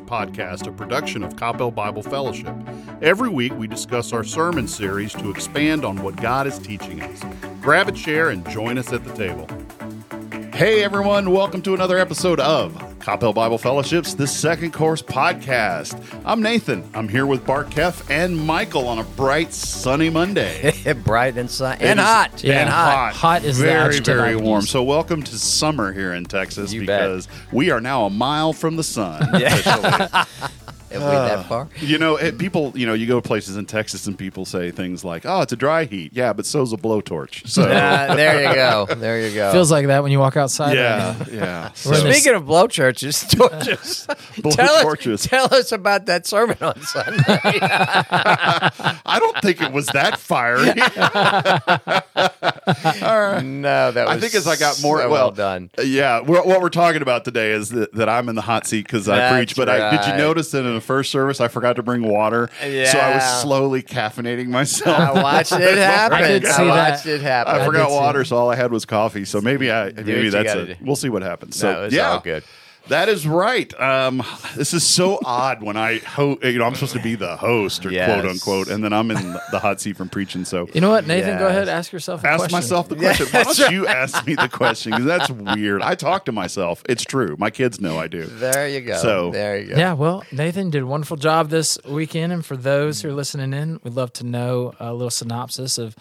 Podcast, a production of Coppell Bible Fellowship. Every week we discuss our sermon series to expand on what God is teaching us. Grab a chair and join us at the table. Hey everyone, welcome to another episode of Coppell Bible Fellowship's The Second Course Podcast. I'm Nathan. I'm here with Barkev and Michael on a bright, sunny Monday. bright and sun and hot. and and hot. Hot is very, very warm. So welcome to summer here in Texas You bet. because we are now a mile from the sun. officially. Have we that far? You know, it, people. You know, you go to places in Texas and people say things like, "Oh, it's a dry heat." Yeah, but so's a blowtorch. So Uh, there you go. There you go. Feels like that when you walk outside. yeah, yeah. So, We're Speaking of blowtorches, churches, torches. tell, torches. us, tell us about that sermon on Sunday. I don't think it was that fiery. no, that was I think as I got more so well, well done. Yeah, we're, what we're talking about today is that, that I'm in the hot seat because I preach. But I, did you notice that in the first service I forgot to bring water? So I was slowly caffeinating myself. I watched it happen. I did I see watched that. it happen. I I forgot water, so all I had was coffee. So maybe I maybe that's it. We'll see what happens. So No, yeah, all good. That is right. Um, this is so odd when I ho- you know I'm supposed to be the host or Yes. quote unquote, and then I'm in the hot seat from preaching. So You know what, Nathan? Go ahead, ask yourself a ask question. myself the question. Why don't you ask me the question? Because that's weird. I talk to myself. It's true. My kids know I do. There you go. So- there you go. Yeah, well, Nathan did a wonderful job this weekend, and for those who are listening in, we'd love to know a little synopsis of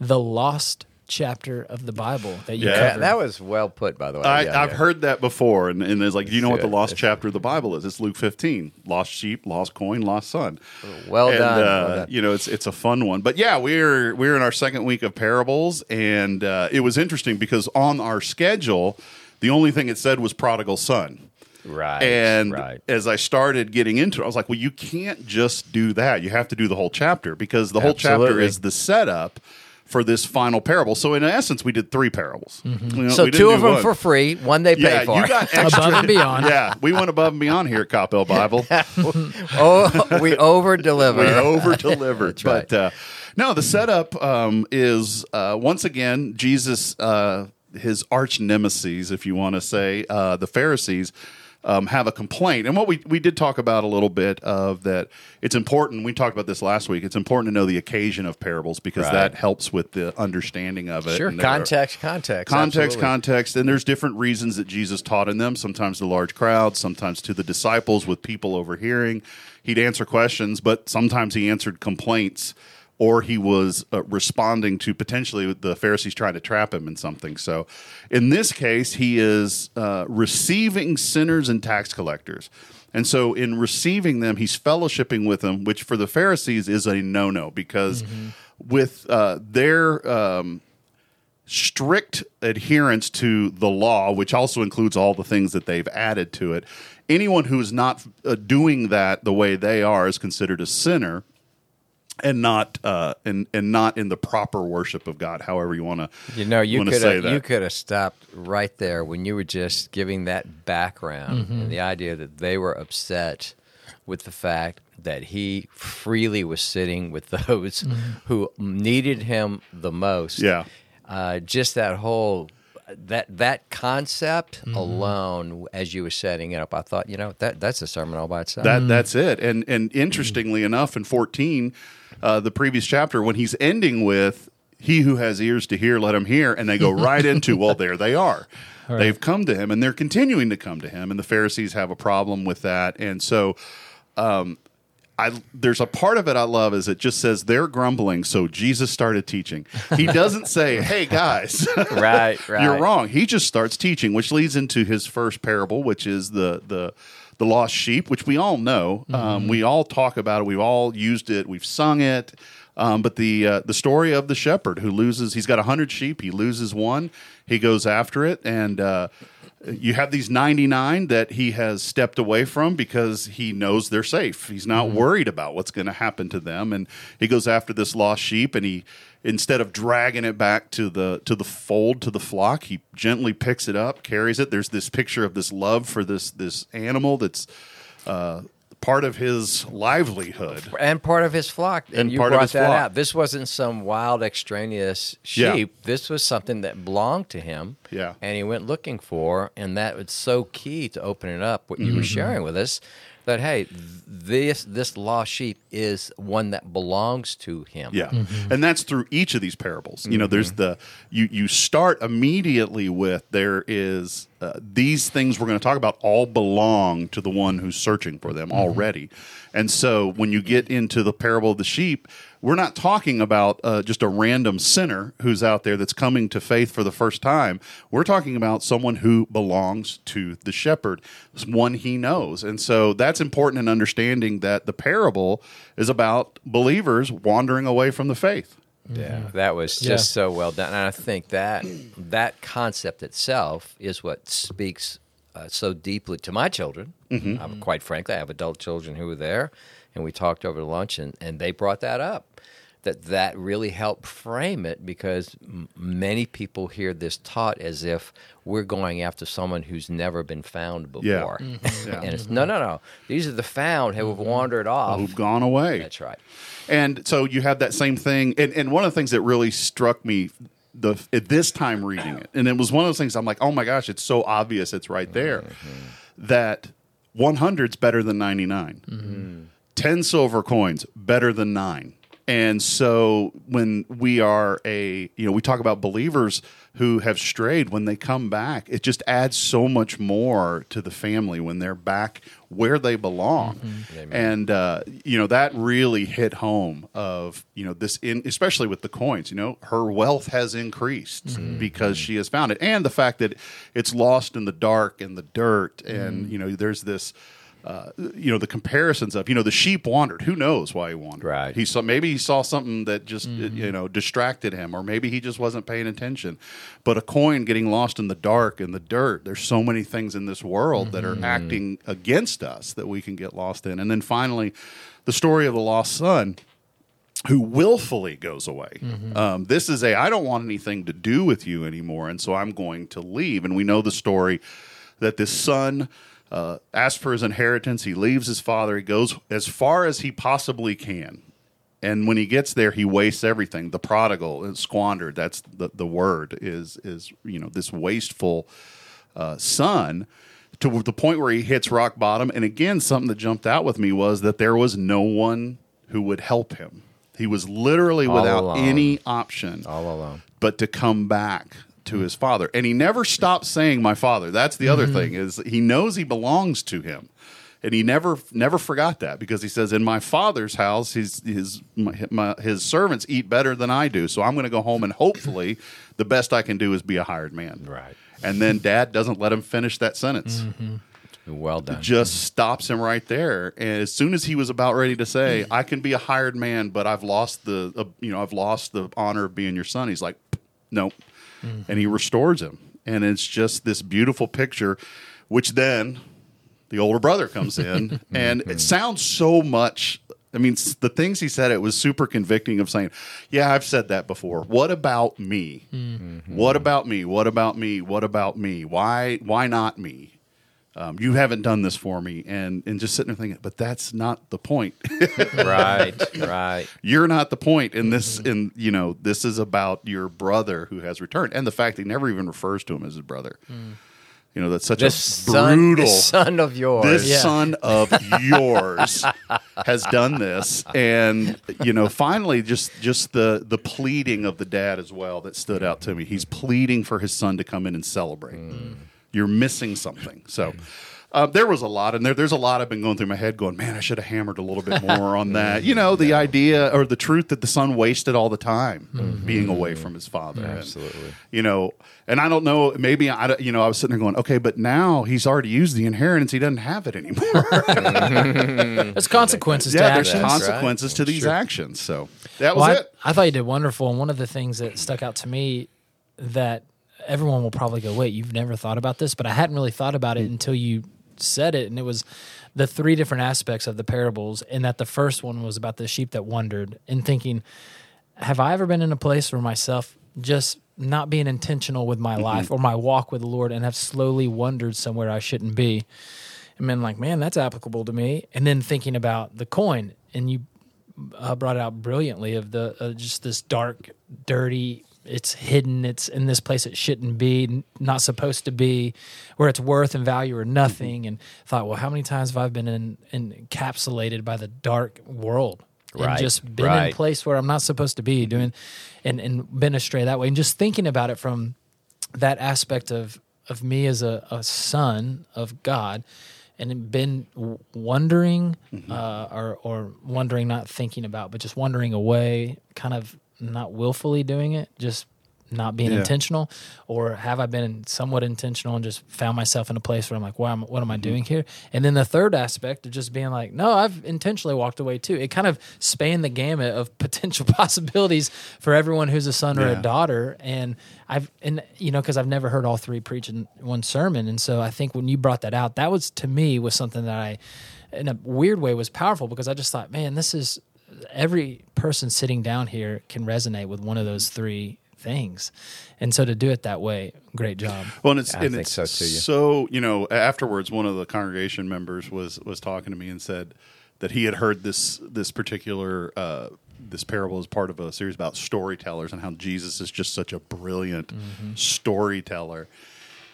the lost chapter of the Bible that you Yeah. Yeah, covered. that was well put, by the way. I, Yeah, I've yeah. heard that before, and, and it's like, do you know what the lost It's chapter of the Bible is? It's Luke 15. Lost sheep, lost coin, lost son. Well and, done. Uh, well done. You know, it's it's a fun one. But yeah, we're we're in our second week of parables, and uh, it was interesting because on our schedule, the only thing it said was prodigal son. Right. And right. as I started getting into it, I was like, well, you can't just do that. You have to do the whole chapter because the whole chapter is the setup for this final parable. So in essence, we did three parables. You know, Mm-hmm. So two of them one. for free, one they pay yeah, for. you got extra Above and beyond. Yeah, we went above and beyond here at Coppell Bible. oh, we over delivered. we over delivered. Right. But uh, no, the setup um, is uh, once again Jesus, uh, his arch nemesis, if you want to say, uh, the Pharisees. Um, have a complaint, and what we we did talk about a little bit of that. It's important. We talked about this last week. It's important to know the occasion of parables because Right. that helps with the understanding of it. Sure, there are- context, context, context absolutely. context and there's different reasons that jesus taught in them sometimes to large crowds sometimes to the disciples with people overhearing he'd answer questions but sometimes he answered complaints or he was uh, responding to potentially the pharisees trying to trap him in something. So in this case he is uh, receiving sinners and tax collectors. And so in receiving them he's fellowshipping with them which for the pharisees is a no-no because with uh, their um, strict adherence to the law, which also includes all the things that they've added to it. Anyone who is not uh, doing that the way they are is considered a sinner and not uh, and and not in the proper worship of God. However, you want to You know, you could say have that. you could have stopped right there when you were just giving that background and the idea that they were upset with the fact that he freely was sitting with those who needed him the most. Yeah. uh, just that whole that that concept alone, as you were setting it up, I thought, you know, that that's a sermon all by itself. That that's it. And and interestingly enough, in fourteen, uh, the previous chapter, when he's ending with "He who has ears to hear, let him hear," and they go right into, well, there they are. They've come to him, and they're continuing to come to him, and the Pharisees have a problem with that, and so. Um, I, there's a part of it I love is it just says they're grumbling, so Jesus started teaching. He doesn't say, "Hey guys, right, right. you're wrong. He just starts teaching, which leads into his first parable, which is the the the lost sheep, which we all know. Um, we all talk about it. We've all used it. We've sung it. Um, but the uh, the story of the shepherd who loses, he's got a hundred sheep. He loses one. He goes after it, and uh, you have these 99 that he has stepped away from because he knows they're safe. He's not worried about what's going to happen to them and he goes after this lost sheep and he instead of dragging it back to the to the fold to the flock, he gently picks it up, carries it. There's this picture of this love for this this animal that's uh, part of his livelihood. and part of his flock. And, And you part of brought his that flock. out. This wasn't some wild, extraneous Yeah. sheep. This was something that belonged to him. Yeah. And he went looking for, and that was so key to opening up what you Mm-hmm. were sharing with us. That hey, this this lost sheep is one that belongs to him. Yeah, mm-hmm. and that's through each of these parables. You know, there's mm-hmm. the you you start immediately with there is uh, these things we're going to talk about all belong to the one who's searching for them mm-hmm. already, and so when you get into the parable of the sheep, we're not talking about uh, just a random sinner who's out there that's coming to faith for the first time. We're talking about someone who belongs to the shepherd, one he knows. And so that's important in understanding that the parable is about believers wandering away from the faith. Yeah, that was just Yeah. so well done. And I think that that concept itself is what speaks uh, so deeply to my children. Um, quite frankly, I have adult children who were there, and we talked over lunch, and, and they brought that up. That that really helped frame it because m- many people hear this taught as if we're going after someone who's never been found Yeah. before, mm-hmm. Yeah. and it's mm-hmm. no, no, no. These are the found who have mm-hmm. wandered off. Who've gone away. That's right. And so you have that same thing. And, and one of the things that really struck me the at this time reading it, and it was one of those things I'm like, oh my gosh, it's so obvious, it's right there. That 100's better than 99. 10 silver coins better than nine. And so when we are a, you know, we talk about believers who have strayed when they come back, it just adds so much more to the family when they're back where they belong. Mm-hmm. And, uh, you know, that really hit home of, you know, this, in, especially with the coins, you know, her wealth has increased mm-hmm. because she has found it. And the fact that it's lost in the dark and the dirt. And, mm-hmm. you know, there's this, uh, you know the comparisons of you know the sheep wandered. Who knows why he wandered? Right. He saw maybe he saw something that just you know distracted him, or maybe he just wasn't paying attention. But a coin getting lost in the dark in the dirt. There's so many things in this world that are acting against us that we can get lost in. And then finally, the story of the lost son who willfully goes away. Um, this is a I don't want anything to do with you anymore, and so I'm going to leave. And we know the story that this son uh, asks for his inheritance. He leaves his father. He goes as far as he possibly can. And when he gets there, he wastes everything. The prodigal is squandered. That's the, the word is is you know this wasteful uh, son to the point where he hits rock bottom. And again, something that jumped out with me was that there was no one who would help him. He was literally All without alone. any option All alone. but to come back to his father. And he never stopped saying my father. That's the other thing is he knows he belongs to him. And he never never forgot that because he says in my father's house his his my, my, his servants eat better than I do. So I'm going to go home and hopefully the best I can do is be a hired man. Right. And then dad doesn't let him finish that sentence. Well done. Just stops him right there. And as soon as he was about ready to say, "I can be a hired man, but I've lost the uh, you know, I've lost the honor of being your son." He's like, "Nope." Mm-hmm. And he restores him. And it's just this beautiful picture which then the older brother comes in mm-hmm. and it sounds so much I mean, the things he said, it was super convicting of saying, Yeah, I've said that before. What about me? Mm-hmm. What about me? What about me? What about me? Why why not me? Um, you haven't done this for me, and and just sitting there thinking, but that's not the point. right. Right. You're not the point in this. In you know, this is about your brother who has returned, and the fact he never even refers to him as his brother. You know, that's such The a son, brutal. the son of yours. this Yeah. son of yours has done this and you know finally just just the the pleading of the dad as well that stood out to me he's pleading for his son to come in and celebrate you're missing something so uh, there was a lot, and there, there's a lot I've been going through my head, going, "Man, I should have hammered a little bit more on that." You know, the idea or the truth that the son wasted all the time being away from his father. And, Absolutely. you know, and I don't know. Maybe I, don't- you know, I was sitting there going, "Okay, but now he's already used the inheritance; he doesn't have it anymore." There's consequences to yeah, there's actions. Right. consequences to these actions. So that was Well, I, it. I thought you did wonderful. And one of the things that stuck out to me that everyone will probably go, wait, you've never thought about this? But I hadn't really thought about it until you said it. And it was the three different aspects of the parables. And that the first one was about the sheep that wandered and thinking, have I ever been in a place where myself just not being intentional with my life or my walk with the Lord and have slowly wandered somewhere I shouldn't be? And been like, man, that's applicable to me. And then thinking about the coin, and you uh, brought it out brilliantly of the uh, just this dark, dirty, it's hidden. It's in this place it shouldn't be, not supposed to be, where it's worth and value or mm-hmm. nothing. And thought, well, how many times have I been in, in encapsulated by the dark world? Right, And just been in right. place where I'm not supposed to be mm-hmm. doing, and and been astray that way. And just thinking about it from that aspect of of me as a, a son of God, and been wondering, mm-hmm. uh, or or wondering, not thinking about, but just wandering away, kind of not willfully doing it, just not being Yeah. intentional, or have I been somewhat intentional and just found myself in a place where I'm like, "Why? Am, what am I mm-hmm. doing here?" And then the third aspect of just being like, "No, I've intentionally walked away too." It kind of spanned the gamut of potential possibilities for everyone who's a son or Yeah. a daughter, and I've and you know because I've never heard all three preach in one sermon, and so I think when you brought that out, that was to me was something that I, in a weird way, was powerful because I just thought, man, this is every person sitting down here can resonate with one of those three things, and so to do it that way, great job. Well, and it's I and think it's so, too, yeah. so you know afterwards, one of the congregation members was was talking to me and said that he had heard this this particular uh, this parable as part of a series about storytellers and how Jesus is just such a brilliant Mm-hmm. storyteller.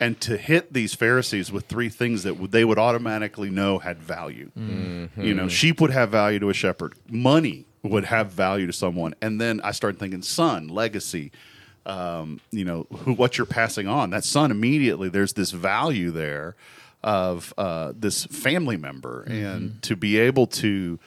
And to hit these Pharisees with three things that they would automatically know had value. Mm-hmm. You know, sheep would have value to a shepherd. Money would have value to someone. And then I started thinking, son, legacy, um, you know, who what you're passing on. That son immediately there's this value there of uh, this family member, and to be able to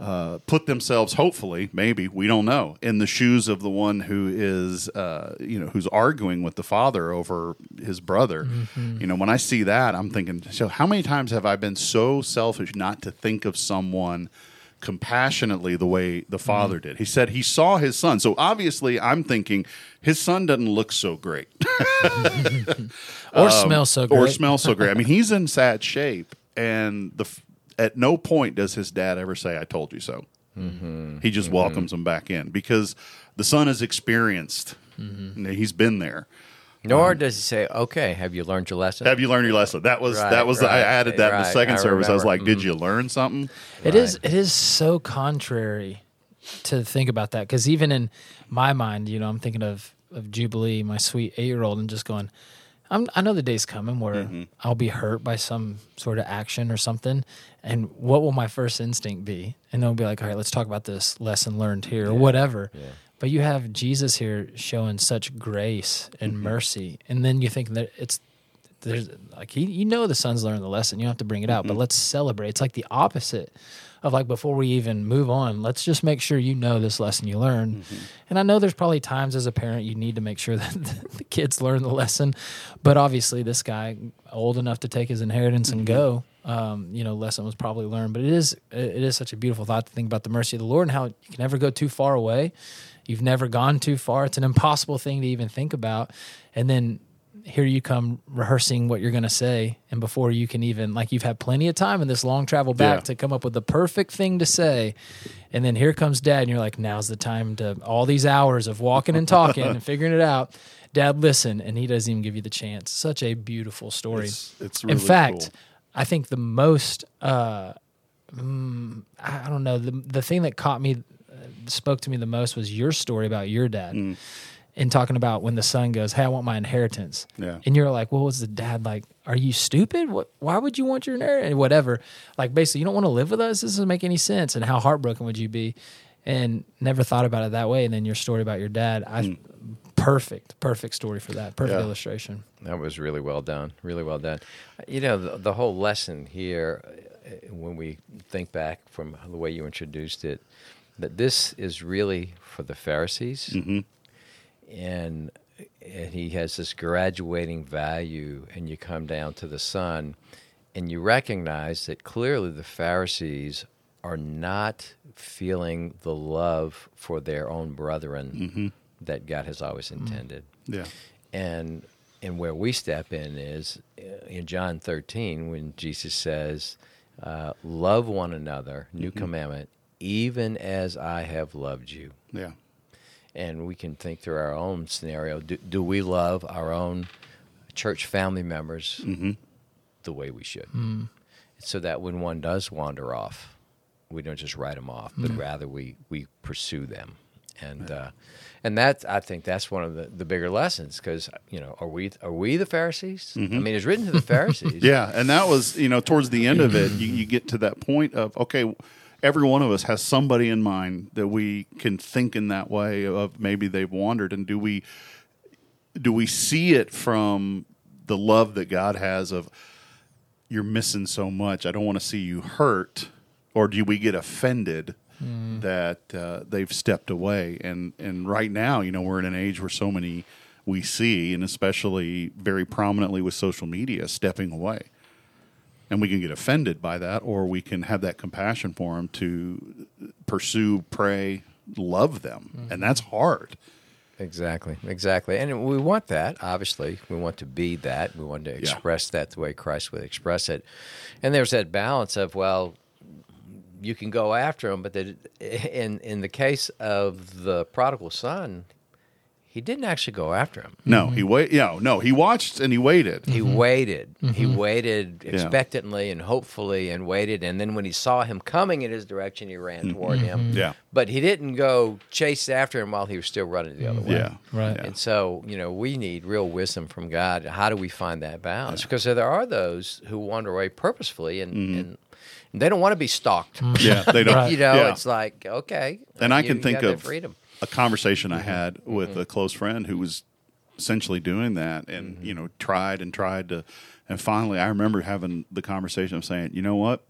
uh, put themselves, hopefully, maybe we don't know, in the shoes of the one who is, uh, you know, who's arguing with the father over his brother. You know, when I see that, I'm thinking, so how many times have I been so selfish not to think of someone? compassionately the way the father did. He said he saw his son. So obviously I'm thinking his son doesn't look so great Or smell so great. Um, or smells so great. I mean, he's in sad shape and the at no point does his dad ever say I told you so. Mm-hmm. He just welcomes him back in because the son is experienced. Mm-hmm. He's been there. Nor does he say, "Okay, have you learned your lesson?" Have you learned your lesson? That was Right, that was the, I added that in the second I service. I was remember. like, did you learn something? It is. It is so contrary to think about that because even in my mind, you know, I'm thinking of of Jubilee, my sweet eight year old, and just going, I'm, I know the day's coming where Mm-hmm. I'll be hurt by some sort of action or something, and what will my first instinct be? And they'll be like, all right, let's talk about this lesson learned here or whatever. But you have Jesus here showing such grace and Mm-hmm. mercy, and then you think that it's there's like he, you know the son's learned the lesson. You don't have to bring it out, Mm-hmm. but let's celebrate. It's like the opposite of like before we even move on. Let's just make sure you know this lesson you learned. Mm-hmm. And I know there's probably times as a parent you need to make sure that the kids learn the lesson, but obviously this guy old enough to take his inheritance and go. Um, you know, lesson was probably learned, but it is it is such a beautiful thought to think about the mercy of the Lord and how you can never go too far away. You've never gone too far. It's an impossible thing to even think about. And then here you come rehearsing what you're going to say and before you can even like you've had plenty of time in this long travel back Yeah. to come up with the perfect thing to say and then here comes dad and you're like now's the time to all these hours of walking and talking and figuring it out dad listen and he doesn't even give you the chance such a beautiful story It's, it's in fact cool. i think the most uh mm, i I don't know the, the thing that caught me uh, spoke to me the most was your story about your dad Mm. And talking about when the son goes hey i want my inheritance Yeah. and you're like, what was the dad like? Are you stupid? What? Why would you want your inheritance? Whatever. Like basically, you don't want to live with us. This doesn't make any sense. And how heartbroken would you be? And never thought about it that way. And then your story about your dad, I perfect, perfect story for that. Perfect Yeah. illustration. That was really well done. Really well done. You know, the, the whole lesson here, uh, when we think back from the way you introduced it, that this is really for the Pharisees, and and he has this graduating value, and you come down to the Son, and you recognize that clearly the Pharisees are not feeling the love for their own brethren that God has always intended Yeah. and and where we step in is uh, in John 13 when Jesus says, uh, "Love one another, new commandment, even as I have loved you." Yeah. And we can think through our own scenario: Do, do we love our own church family members the way we should? So that when one does wander off, we don't just write them off, but rather we we pursue them and uh, and that I think that's one of the, the bigger lessons because you know are we are we the Pharisees? I mean, it's written to the Pharisees. Mm-hmm. Yeah, and that was you know towards the end of it, you, you get to that point of okay, every one of us has somebody in mind that we can think in that way of maybe they've wandered, and do we do we see it from the love that God has of you're missing so much, I don't want to see you hurt, or do we get offended? That uh, they've stepped away, and and right now, you know, we're in an age where so many we see, and especially very prominently with social media, stepping away and we can get offended by that, or we can have that compassion for them to pursue, pray, love them, mm-hmm. and that's hard. Exactly, exactly. And we want that, obviously. We want to be that. We want to express that the way Christ would express it. And there's that balance of, well, you can go after them, but that in in the case of the prodigal son, he didn't actually go after him. No, he mm-hmm. wait. Yeah, no, he watched and he waited. He mm-hmm. waited. He mm-hmm. waited expectantly and hopefully and waited. And then when he saw him coming in his direction, he ran toward him. Yeah, But he didn't go chase after him while he was still running the other way. yeah, Right. Yeah. And so, you know, we need real wisdom from God. How do we find that balance? Because there are those who wander away purposefully and, and they don't want to be stalked. yeah. They don't. You know, yeah. it's like, okay. and I you- can you think got that of freedom. A conversation I had with a close friend who was essentially doing that, and you know, tried and tried to, and finally, I remember having the conversation of saying, you know what,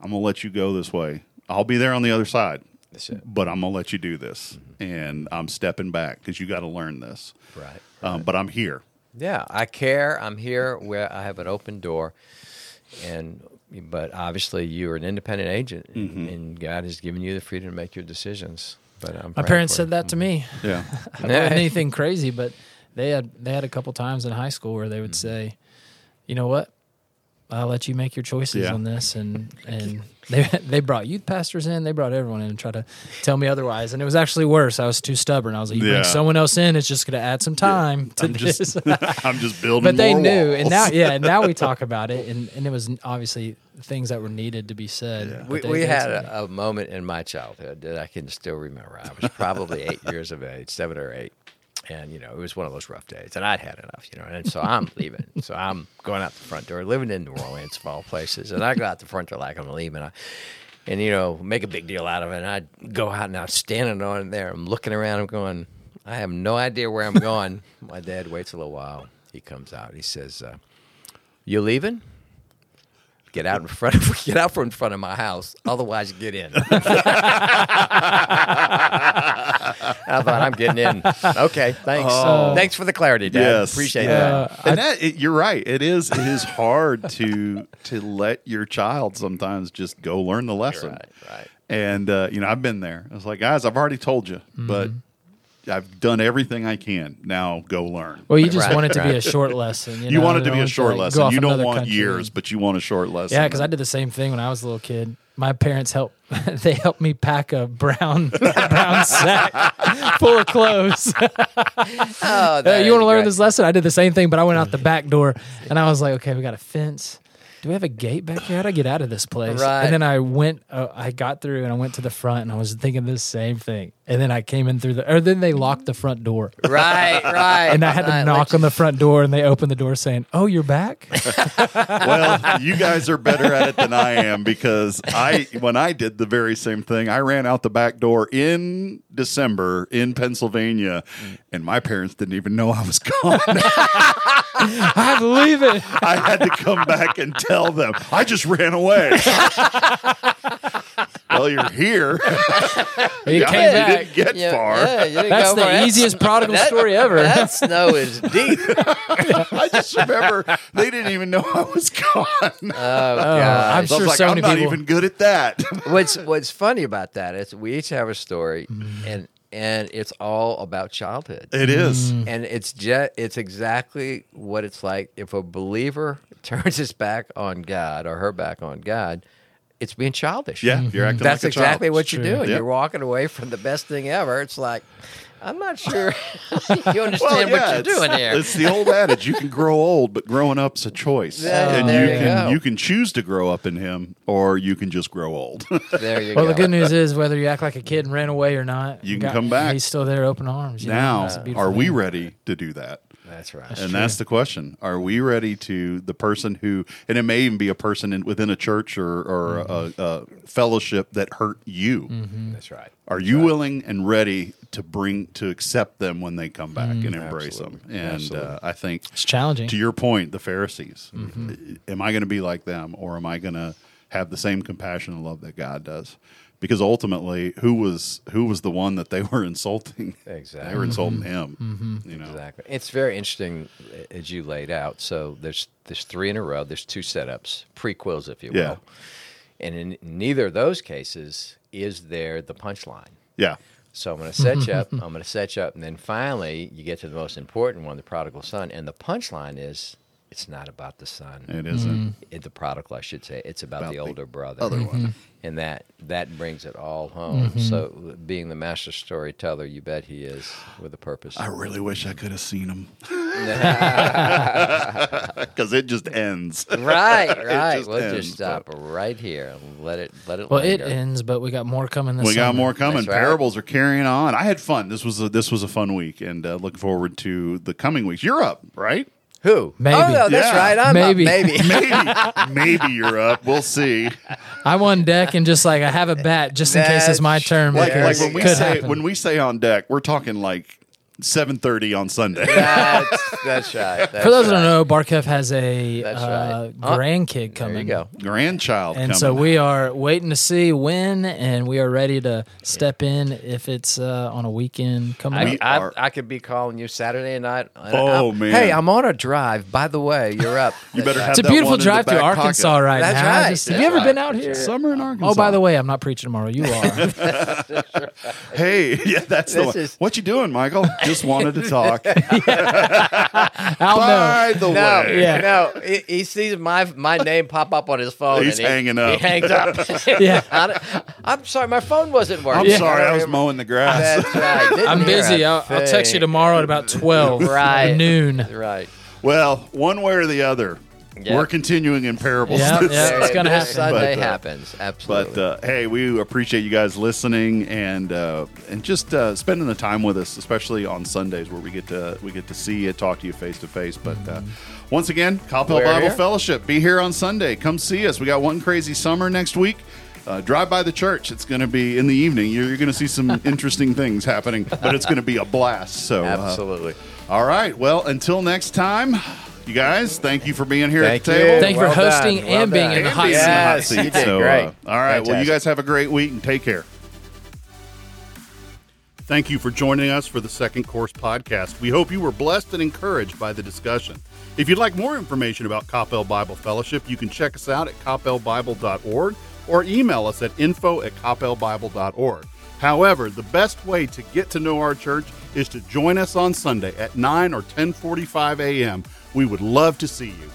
I'm gonna let you go this way. I'll be there on the other side, That's it. but I'm gonna let you do this, and I'm stepping back because you got to learn this. Right. Um, but I'm here. Yeah, I care. I'm here where I have an open door, and but obviously you're an independent agent, and- Mm-hmm. and God has given you the freedom to make your decisions. But I'm My parents said you. that to me. Yeah. It wasn't anything crazy, but they had they had a couple times in high school where they would mm. say, "You know what? I'll let you make your choices Yeah. on this." And and they they brought youth pastors in, they brought everyone in and try to tell me otherwise. And it was actually worse. I was too stubborn. I was like, "You Yeah. bring someone else in, it's just going to add some time to I'm this." just, I'm just building. but they more knew, walls. and now yeah, and now we talk about it, and and it was obviously things that were needed to be said. Yeah. We, we had a, a moment in my childhood that I can still remember. I was probably eight years of age, seven or eight. And, you know, it was one of those rough days. And I'd had enough, you know. And so I'm leaving. So I'm going out the front door, living in New Orleans, of all places. And I go out the front door like I'm leaving. I, and, you know, make a big deal out of it. And I'd go out and I'm standing on there. I'm looking around. I'm going, I have no idea where I'm going. My dad waits a little while. He comes out. He says, uh, You leaving? Get out in front of get out from in front of my house. Otherwise, get in. I thought I'm getting in. Okay, thanks. thanks for the clarity, Dad. Yes, Appreciate yeah. that. and that it, you're right. It is it is hard to to let your child sometimes just go learn the lesson. Right, right. And uh, you know, I've been there. I was like, guys, I've already told you, but I've done everything I can. Now go learn. Well, you just Right, want it to be a short lesson. You, you know, want it to be a don't, short like, lesson. You don't want country. years, but you want a short lesson. Yeah, because I did the same thing when I was a little kid. My parents helped. they helped me pack a brown brown sack full of clothes. Oh, Uh, you want to learn great. this lesson? I did the same thing, but I went out the back door and I was like, okay, we got a fence. Do we have a gate back here? How do I get out of this place? Right. And then I went, uh, I got through and I went to the front and I was thinking the same thing. And then I came in through the, or then they locked the front door. Right, right. And I had to Right, knock let on the front door and they opened the door saying, oh, you're back? well, you guys are better at it than I am because I when I did the very same thing, I ran out the back door in December in Pennsylvania, and my parents didn't even know I was gone. I believe it. I had to come back and tell them I just ran away. Well, you're here. You Yeah, came you back. didn't get Yeah, far. yeah, you didn't That's go the for it. easiest prodigal that- story ever. That snow is deep. I just remember they didn't even know I was gone. Oh, I'm gosh. So I sure like, so I'm many not people- even good at that. what's what's funny about that is we each have a story, Mm-hmm. and and it's all about childhood. it is. and it's just it's exactly what it's like if a believer turns his back on God or her back on God. It's being childish. Yeah, you're mm-hmm. acting That's like a exactly child. what you're true. doing. Yep. You're walking away from the best thing ever. It's like, I'm not sure you understand Well, what you're doing here. It's the old adage: you can grow old, but growing up's a choice, Yeah, and you you can go. you can choose to grow up in Him, or you can just grow old. There you Well, go. Well, the good news is whether you act like a kid and ran away or not, You can come back. He's still there, open arms. you know? now, It's are we ready to do that? That's right. and that's the question: Are we ready to the person who, and it may even be a person in, within a church or, or Mm-hmm. a, a fellowship that hurt you? That's right. Are you willing and ready to bring to accept them when they come back and embrace them? And uh, I think It's challenging. to your point, the Pharisees. Mm-hmm. Am I going to be like them, or am I going to have the same compassion and love that God does? Because ultimately, who was who was the one that they were insulting? Exactly. They were insulting mm-hmm. him. Mm-hmm. You know, Exactly. It's very interesting as you laid out. So there's there's three in a row. There's two setups, prequels, if you will. Yeah. And in neither of those cases is there the punchline. yeah, So I'm going to set you up. I'm going to set you up, and then finally you get to the most important one, the prodigal son. And the punchline is, it's not about the son. it isn't. Mm. It, the prodigal, I should say. It's about, About the the older brother. other one. Mm-hmm. And that that brings it all home. Mm-hmm. So being the master storyteller, you bet he is with a purpose. I really wish I could have seen him because it just ends. Right, right. just we'll ends, just stop right here let it let it. well, it ends, but we got more coming this We got more coming. That's right. Parables are carrying on. I had fun. This was a, this was a fun week, and uh, looking forward to the coming weeks. You're up, right? Who? Maybe. Oh no, that's Yeah. right. I'm Maybe. up. Maybe. Maybe, maybe you're up. We'll see. I won deck and just like I have a bat just in case it's my turn. Like, like when we say happen. when we say on deck, we're talking like seven thirty on Sunday. that's that's right. That's For those that right. don't know, Barkev has a That's uh, right. Huh? grandkid there coming. you go. Grandchild, And coming. so we are waiting to see when, and we are ready to step in if it's uh, on a weekend coming I, We up. I, are- I could be calling you Saturday night. and Oh, I'm- man. Hey, I'm on a drive. By the way, you're up. You better have It's a that beautiful one in the drive through back Arkansas pocket. right That's now. right. Just- have That's you ever right. been out here? Summer in Arkansas. Oh, by the way, I'm not preaching tomorrow. You are. hey, yeah, that's the This one. is- What you doing, Michael? Just wanted to talk. I'll know. By the No, way, Yeah. no. He, he sees my my name pop up on his phone. He's and he, hanging up. He hangs up. Yeah. I, I'm sorry, my phone wasn't working. I'm Yeah. sorry, I was mowing the grass. That's right. Didn't I'm hear busy. a I'll, I'll text you thing. tomorrow at about 12 Right. noon. Right. Well, one way or the other, Yep. we're continuing in parables. Yep, this yep. It's gonna happen. Sunday But, uh, happens. Absolutely. But uh, hey, we appreciate you guys listening and uh, and just uh, spending the time with us, especially on Sundays where we get to we get to see you, talk to you face to face. But uh, once again, Coppell Bible here. Fellowship, be here on Sunday. Come see us. We got one crazy summer next week. Uh, drive by the church. It's going to be in the evening. You're, you're going to see some interesting things happening, but it's going to be a blast. So, uh, Absolutely. all right. Well, until next time, you guys, thank you for being here Thank at the you. table. Thank you for Well hosting. Well and being done. in the hot being seat. in the hot Yes, seat. you did So, great. uh, all right. Well, you Fantastic. guys have a great week and take care. Thank you for joining us for the Second Course podcast. We hope you were blessed and encouraged by the discussion. If you'd like more information about Coppell Bible Fellowship, you can check us out at coppellbible.org or email us at info at coppellbible.org. However, the best way to get to know our church is to join us on Sunday at 9 or 10:45 a.m. We would love to see you.